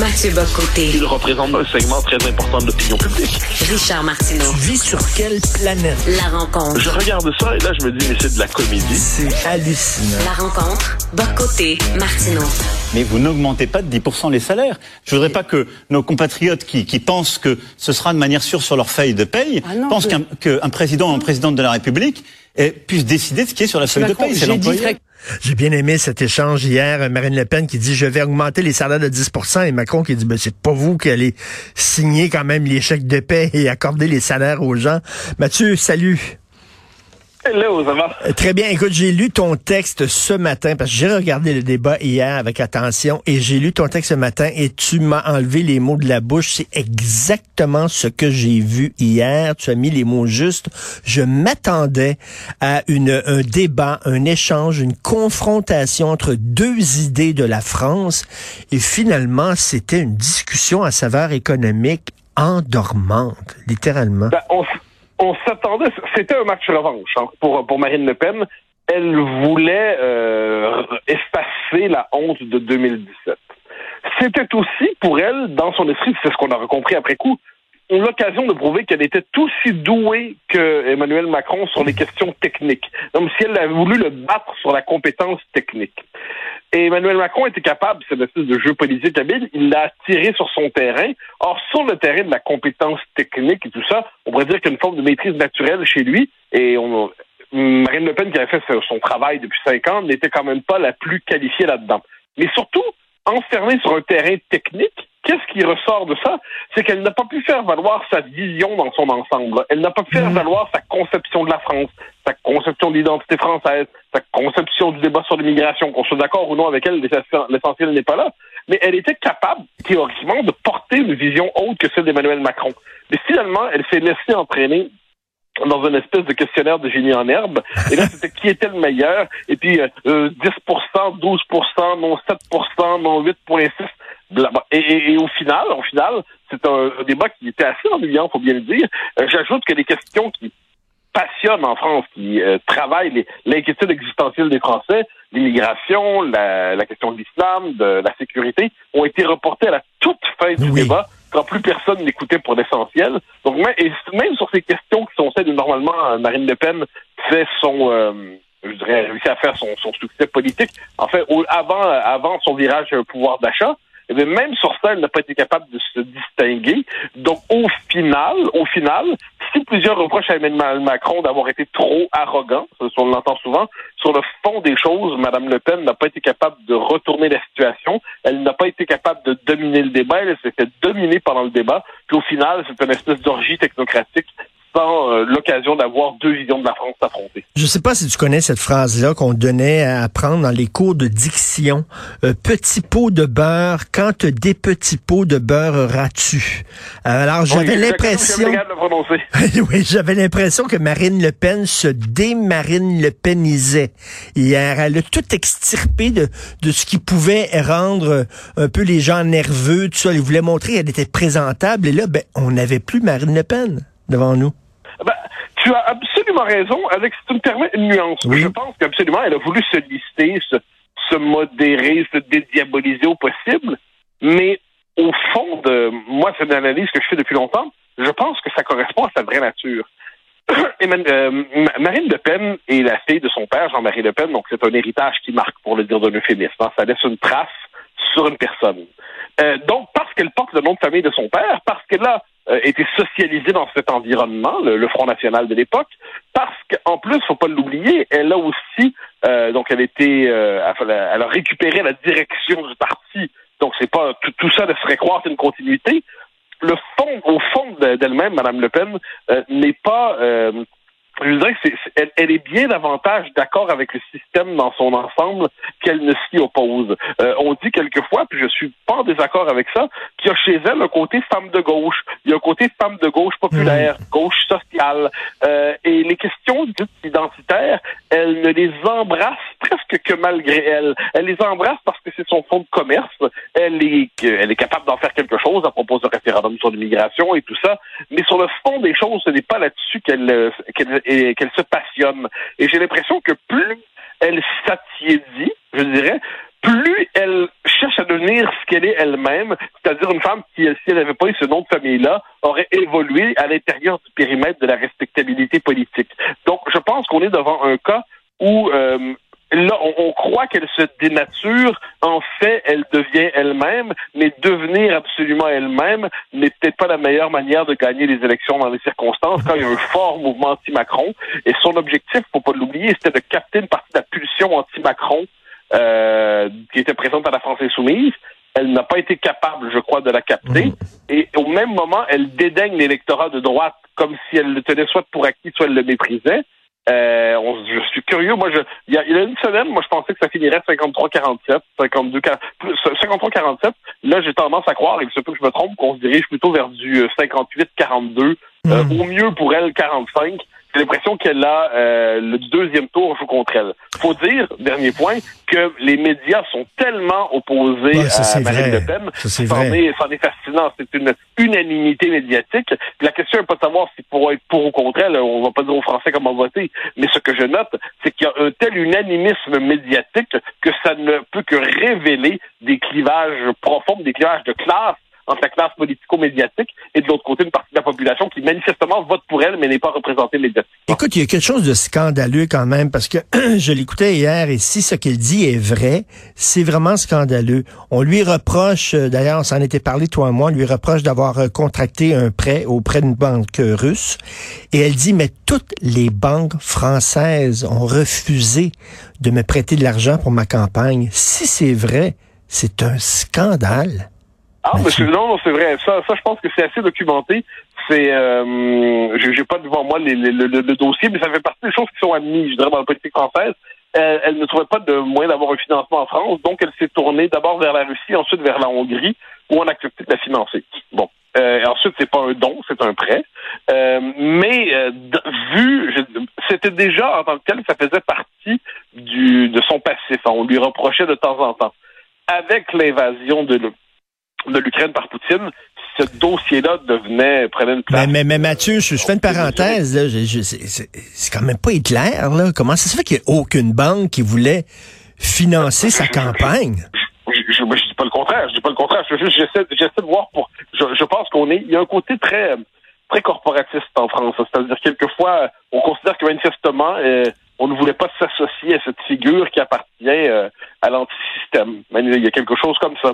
Mathieu Bocoté. Il représente un segment très important de l'opinion publique. Richard Martineau. Tu vis sur quelle planète? La rencontre. Je regarde ça et là, je me dis, mais c'est de la comédie. C'est hallucinant. La rencontre. Bocoté. Martineau. Mais vous n'augmentez pas de 10% les salaires. Je voudrais pas que nos compatriotes qui, qui pensent que ce sera de manière sûre sur leur feuille de paye Ah non, pensent je- qu'un président ou un présidente de la République eh, puisse décider de ce qui est sur la feuille de paye. C'est l'employeur. J'ai bien aimé cet échange hier. Marine Le Pen qui dit je vais augmenter les salaires de 10% et Macron qui dit ben, c'est pas vous qui allez signer quand même les chèques de paix et accorder les salaires aux gens. Mathieu, salut. Hello, ça va? Euh, Très bien. Écoute, j'ai lu ton texte ce matin parce que j'ai regardé le débat hier avec attention et j'ai lu ton texte ce matin et tu m'as enlevé les mots de la bouche. C'est exactement ce que j'ai vu hier. Tu as mis les mots justes. Je m'attendais à une, un débat, un échange, une confrontation entre deux idées de la France et finalement, c'était une discussion à saveur économique endormante, littéralement. Ben, on, on s'attendait, c'était un match revanche hein, pour, pour Marine Le Pen. Elle voulait euh, effacer la honte de 2017. C'était aussi pour elle, dans son esprit, c'est ce qu'on aura compris après coup, l'occasion de prouver qu'elle était aussi douée que Emmanuel Macron sur les questions techniques. Donc, si elle avait voulu le battre sur la compétence technique. Et Emmanuel Macron était capable, c'est une espèce de jeu politique habile, il l'a attiré sur son terrain. Or, sur le terrain de la compétence technique et tout ça, on pourrait dire qu'il y a une forme de maîtrise naturelle chez lui. Et on, Marine Le Pen, qui avait fait son travail depuis cinq ans, n'était quand même pas la plus qualifiée là-dedans. Mais surtout, enfermée sur un terrain technique, qu'est-ce qui ressort de ça? C'est qu'elle n'a pas pu faire valoir sa vision dans son ensemble. Elle n'a pas pu faire valoir sa conception de la France, sa conception de l'identité française, sa conception du débat sur l'immigration, qu'on soit d'accord ou non avec elle, l'essentiel n'est pas là. Mais elle était capable, théoriquement, de porter une vision autre que celle d'Emmanuel Macron. Mais finalement, elle s'est laissée entraîner dans une espèce de questionnaire de génie en herbe. Et là, c'était qui était le meilleur. Et puis, euh, euh, 10%, 12%, non 7%, non 8,6%. Et, et, et au final, au final, c'est un, un débat qui était assez ennuyant, faut bien le dire. Euh, J'ajoute que les questions qui passionnent en France, qui euh, travaillent l'inquiétude existentielle des Français, l'immigration, la, la question de l'islam, de la sécurité, ont été reportées à la toute fin du Oui. débat, quand plus personne n'écoutait pour l'essentiel. Donc même, et même sur ces questions qui sont celles où normalement euh, Marine Le Pen fait son, euh, je dirais, réussit à faire son, son succès politique. En fait, au- avant, avant son virage pouvoir d'achat, eh bien, même sur ça, elle n'a pas été capable de se distinguer. Donc, au final, au final, si plusieurs reprochent à Emmanuel Macron d'avoir été trop arrogant, ça, on l'entend souvent, sur le fond des choses, Mme Le Pen n'a pas été capable de retourner la situation. Elle n'a pas été capable de dominer le débat. Elle s'est fait dominer pendant le débat. Puis au final, c'est une espèce d'orgie technocratique euh, l'occasion d'avoir deux visions de la France s'affronter. Je sais pas si tu connais cette phrase-là qu'on donnait à apprendre dans les cours de diction. Euh, petit pot de beurre, quand des petits pots de beurre auras-tu? Euh, Alors, j'avais Oui, l'impression... Oui, j'avais l'impression que Marine Le Pen se démarine Le Penisait hier. Elle a tout extirpé de, de ce qui pouvait rendre euh, un peu les gens nerveux, tout ça. Elle voulait montrer qu'elle était présentable. Et là, ben, on n'avait plus Marine Le Pen devant nous. Ben, tu as absolument raison, avec si tu me permets une nuance. Oui. Je pense qu'absolument, elle a voulu se lister, se, se modérer, se dédiaboliser au possible, mais au fond de moi, c'est une analyse que je fais depuis longtemps. Je pense que ça correspond à sa vraie nature. Et euh, Ma- Marine Le Pen est la fille de son père, Jean-Marie Le Pen, donc c'est un héritage qui marque, pour le dire d'un euphémisme. hein. Ça laisse une trace sur une personne. Euh, donc, parce qu'elle porte le nom de famille de son père, parce qu'elle a euh, été socialisée dans cet environnement, le, Front National de l'époque, parce qu'en plus, faut pas l'oublier, elle a aussi, euh, donc elle était, elle a- récupéré la direction du parti. Donc c'est pas tout, ça laisserait croire une continuité. Le fond, au fond de- d'elle-même, Madame Le Pen n'est pas je dirais que c'est, elle, elle est bien davantage d'accord avec le système dans son ensemble qu'elle ne s'y oppose. Euh, on dit quelquefois, puis je suis pas en désaccord avec ça, qu'il y a chez elle un côté femme de gauche, il y a un côté femme de gauche populaire, gauche sociale, euh, et les questions dites identitaires, elle ne les embrasse presque que malgré elle. Elle les embrasse parce que c'est son fonds de commerce, elle est, elle est capable d'en faire quelque chose à propos du référendum sur l'immigration et tout ça, mais sur le fond des choses, ce n'est pas là-dessus qu'elle se passionne. Et j'ai l'impression que plus elle s'attiédit, je dirais, plus elle cherche à devenir ce qu'elle est elle-même, c'est-à-dire une femme qui, si elle n'avait pas eu ce nom de famille-là, aurait évolué à l'intérieur du périmètre de la respectabilité politique. Donc, je pense qu'on est devant un cas où euh, là, on, croit qu'elle se dénature. En fait, elle devient elle-même, mais devenir absolument elle-même n'est peut-être pas la meilleure manière de gagner les élections dans les circonstances quand il y a un fort mouvement anti-Macron. Et son objectif, faut pas l'oublier, c'était de capter une partie de la pulsion anti-Macron euh, qui était présente à la France insoumise. Elle n'a pas été capable, je crois, de la capter. Mmh. Et au même moment, elle dédaigne l'électorat de droite comme si elle le tenait soit pour acquis, soit elle le méprisait. Euh, on, je suis curieux. Moi, je, il y, a, il y a une semaine, moi, je pensais que ça finirait 53-47, 52, 53-47. Là, j'ai tendance à croire, et il se peut que je me trompe, qu'on se dirige plutôt vers du 58-42. Euh, euh, hmm. au mieux pour elle, 45. J'ai l'impression qu'elle a euh, le deuxième tour joue contre elle. Faut dire, dernier point, que les médias sont tellement opposés à Marine Le Pen. C'en est, fascinant. C'est une unanimité médiatique. la question n'est pas de savoir si pour être pour ou contre elle, on va pas dire aux Français comment voter. Mais ce que je note, c'est qu'il y a un tel unanimisme médiatique que ça ne peut que révéler des clivages profonds, des clivages de classe entre la classe politico-médiatique et de l'autre côté une partie de la population qui manifestement vote pour elle mais n'est pas représentée médiatiquement. Écoute, il y a quelque chose de scandaleux quand même parce que je l'écoutais hier et si ce qu'il dit est vrai, c'est vraiment scandaleux. On lui reproche, euh, d'ailleurs, on s'en était parlé toi et moi, on lui reproche d'avoir euh, contracté un prêt auprès d'une banque russe et elle dit mais toutes les banques françaises ont refusé de me prêter de l'argent pour ma campagne. Si c'est vrai, c'est un scandale. Ah, monsieur, non, non, c'est vrai. Ça, ça, je pense que c'est assez documenté. C'est, euh, j'ai pas devant moi les, le, dossier, mais ça fait partie des choses qui sont admises, je dirais, dans la politique française. Elle, ne trouvait pas de moyen d'avoir un financement en France, donc elle s'est tournée d'abord vers la Russie, ensuite vers la Hongrie, où on a accepté de la financer. Bon. Euh, ensuite, c'est pas un don, c'est un prêt. Euh, mais euh, vu, c'était déjà en tant que tel, ça faisait partie du de son passif. On lui reprochait de temps en temps. Avec l'invasion de de l'Ukraine par Poutine, ce dossier-là devenait, prenait une place. Mais, mais, Mathieu, je, fais une parenthèse, là, c'est quand même pas Hitler, là. Comment ça se fait qu'il n'y a aucune banque qui voulait financer sa campagne? Je, je, dis pas le contraire, je dis pas le contraire. J'essaie de voir pour. Je, pense qu'on est. Il y a un côté très très corporatiste en France. C'est-à-dire quelquefois, on considère que manifestement, euh, on ne voulait pas s'associer à cette figure qui appartient euh, à l'antisystème. Il y a quelque chose comme ça.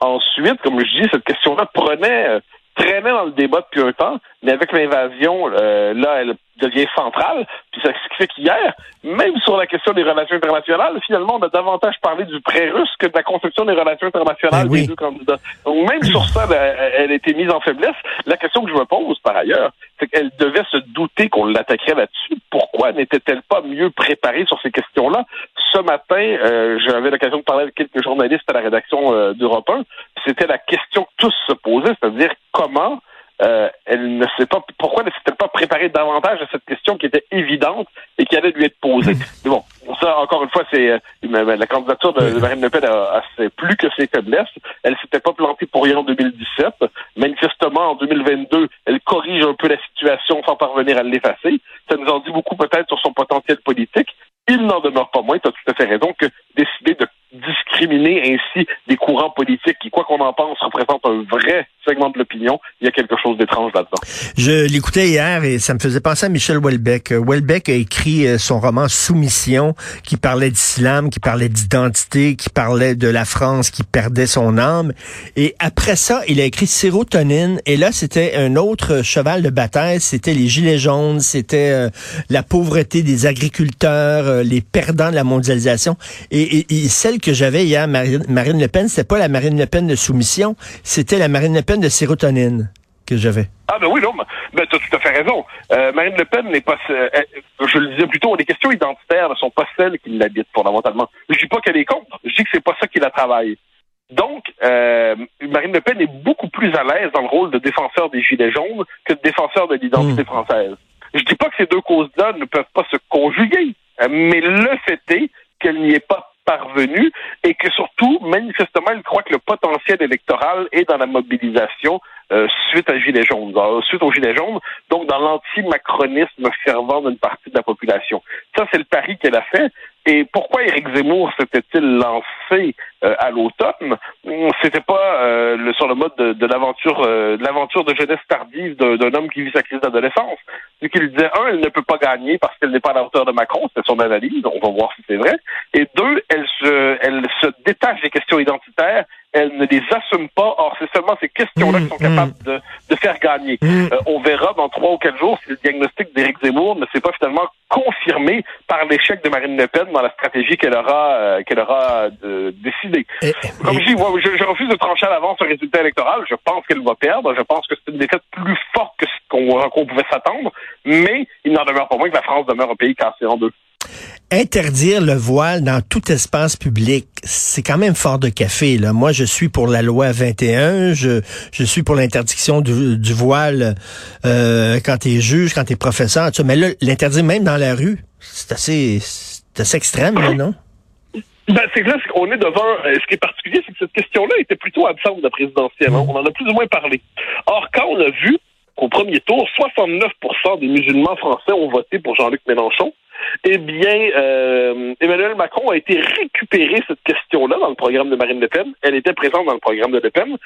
Ensuite, comme je dis, cette question-là prenait, euh, traînait dans le débat depuis un temps, mais avec l'invasion, euh, là, elle devient centrale. Puis ce qui fait qu'hier, même sur la question des relations internationales, finalement, on a davantage parlé du prêt russe que de la construction des relations internationales ben des deux candidats. Donc même sur ça, ben, elle a été mise en faiblesse. La question que je me pose, par ailleurs, c'est qu'elle devait se douter qu'on l'attaquerait là-dessus. Pourquoi n'était-elle pas mieux préparée sur ces questions-là? Ce matin, euh, j'avais l'occasion de parler avec quelques journalistes à la rédaction euh, d'Europe 1. C'était la question que tous se posaient, c'est-à-dire comment euh, elle ne sait pas pourquoi ne s'est-elle pas préparée davantage à cette question qui était évidente et qui allait lui être posée? Mais bon, ça, encore une fois, c'est euh, la candidature de, Marine Le Pen a, plus que ses faiblesses. Elle s'était pas plantée pour rien en 2017. Manifestement, en 2022, elle corrige un peu la situation sans parvenir à l'effacer. Ça nous en dit beaucoup peut-être sur son potentiel politique. Il n'en demeure pas moins, tu as tout à fait raison, que décider de discriminer ainsi des courants politiques qui, quoi qu'on en pense, représentent un vrai il y a quelque chose d'étrange là-dedans. Je l'écoutais hier et ça me faisait penser à Michel Houellebecq. Houellebecq a écrit euh, son roman Soumission qui parlait d'islam, qui parlait d'identité, qui parlait de la France qui perdait son âme. Et après ça, il a écrit Sérotonine et là, c'était un autre cheval de bataille. C'était les gilets jaunes, c'était euh, la pauvreté des agriculteurs, euh, les perdants de la mondialisation. Et, et celle que j'avais hier, Marine, Marine Le Pen, c'était pas la Marine Le Pen de soumission, c'était la Marine Le Pen de sérotonine que j'avais. Ah ben oui, non, ben, tu as tout à fait raison. Euh, Marine Le Pen n'est pas, euh, je le disais plutôt, les questions identitaires ne sont pas celles qui l'habitent fondamentalement. Je dis pas qu'elle est contre, je dis que c'est pas ça qui la travaille. Donc, euh, Marine Le Pen est beaucoup plus à l'aise dans le rôle de défenseur des Gilets jaunes que de défenseur de l'identité hmm. française. Je dis pas que ces deux causes-là ne peuvent pas se conjuguer, mais le fait est qu'elle n'y est pas parvenu et que surtout, manifestement, il croit que le potentiel électoral est dans la mobilisation euh, suite à Gilets jaunes, suite aux Gilets jaunes, donc dans l'anti-macronisme fervent d'une partie de la population. Ça, c'est le pari qu'elle a fait. Et pourquoi Éric Zemmour s'était-il lancé euh, à l'automne? C'était pas euh, le, sur le mode de, de l'aventure, euh, de l'aventure de jeunesse tardive d'un, homme qui vit sa crise d'adolescence. C'est qu'il disait un, elle ne peut pas gagner parce qu'elle n'est pas à la hauteur de Macron, c'était son analyse. On va voir si c'est vrai. Et deux, elle se, elle se détache des questions identitaires elle ne les assume pas. Or, c'est seulement ces questions-là Mmh, qui sont capables de, de faire gagner. Mmh. Euh, on verra dans trois ou quatre jours si le diagnostic d'Éric Zemmour ne s'est pas finalement confirmé par l'échec de Marine Le Pen dans la stratégie qu'elle aura euh, qu'elle aura euh, décidée. Comme je dis, moi, je, je refuse de trancher à l'avance un résultat électoral. Je pense qu'elle va perdre. Je pense que c'est une défaite plus forte que ce qu'on qu'on pouvait s'attendre. Mais il n'en demeure pas moins que la France demeure un pays cassé en deux. Interdire le voile dans tout espace public, c'est quand même fort de café. Là. Moi, je suis pour la loi 21, je, je suis pour l'interdiction du, du voile euh, quand tu es juge, quand tu es professeur. tout ça. Mais là, l'interdire même dans la rue, c'est assez, c'est assez extrême, là, non? Ben, c'est que là, qu'on est devant. euh, ce qui est particulier, c'est que cette question-là était plutôt absente de la présidentielle. hein. On en a plus ou moins parlé. Or, quand on a vu qu'au premier tour, 69% des musulmans français ont voté pour Jean-Luc Mélenchon, eh bien, euh, Emmanuel Macron a été récupéré cette question-là dans le programme de Marine Le Pen. Elle était présente dans le programme de Le Pen.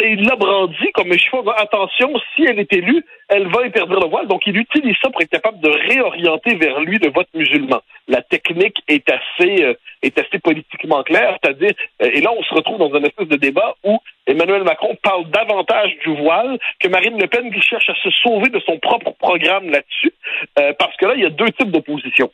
Et il l'a brandi comme fais attention, si elle est élue, elle va interdire le voile. Donc, il utilise ça pour être capable de réorienter vers lui le vote musulman. La technique est assez, euh, est assez politiquement claire, c'est-à-dire, euh, et là, on se retrouve dans un espèce de débat où Emmanuel Macron parle davantage du voile que Marine Le Pen qui cherche à se sauver de son propre programme là-dessus, euh, parce que là, il y a deux types d'opposition.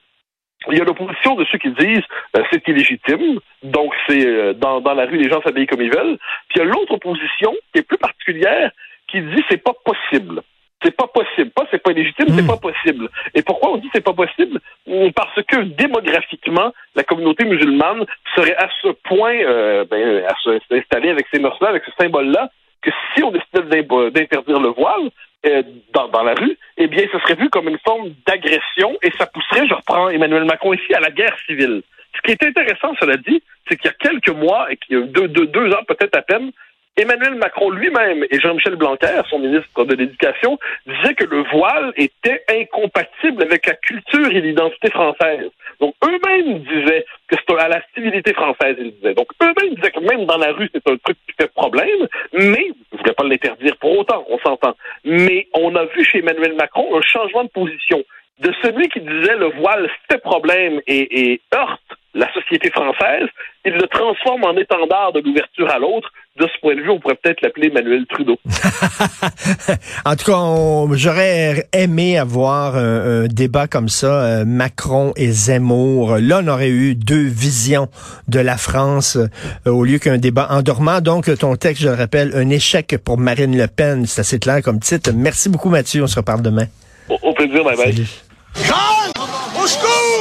Il y a l'opposition de ceux qui disent euh, c'est illégitime, donc c'est euh, dans, dans la rue les gens s'habillent comme ils veulent. Puis il y a l'autre opposition qui est plus particulière qui dit c'est pas possible. C'est pas possible. Pas c'est pas légitime, c'est pas possible. Et pourquoi on dit c'est pas possible? Mm, Parce que démographiquement, la communauté musulmane serait à ce point euh, ben, à s'installer avec ces mœurs-là, avec ce symbole-là, que si on décidait d'interdire le voile euh, dans, dans la rue, eh bien, ce serait vu comme une forme d'agression et ça pousserait, je reprends Emmanuel Macron ici, à la guerre civile. Ce qui est intéressant, cela dit, c'est qu'il y a quelques mois, et qu'il y a deux, deux, deux ans peut-être à peine, Emmanuel Macron lui-même et Jean-Michel Blanquer, son ministre de l'Éducation, disaient que le voile était incompatible avec la culture et l'identité française. Donc eux-mêmes disaient que c'était à la civilité française, ils disaient. Donc eux-mêmes disaient que même dans la rue, c'est un truc qui fait problème, mais je voulais pas l'interdire pour autant, on s'entend. Mais on a vu chez Emmanuel Macron un changement de position de celui qui disait le voile c'était problème et heurte la société française, il le transforme en étendard de l'ouverture à l'autre. De ce point de vue, on pourrait peut-être l'appeler Emmanuel Trudeau. En tout cas, on- j'aurais aimé avoir un, un débat comme ça, euh, Macron et Zemmour. Là, on aurait eu deux visions de la France euh, au lieu qu'un débat endormant. Donc, ton texte, je le rappelle, un échec pour Marine Le Pen. C'est assez clair comme titre. Merci beaucoup, Mathieu. On se reparle demain. Au, au plaisir, bye bye. Salut. Au secours!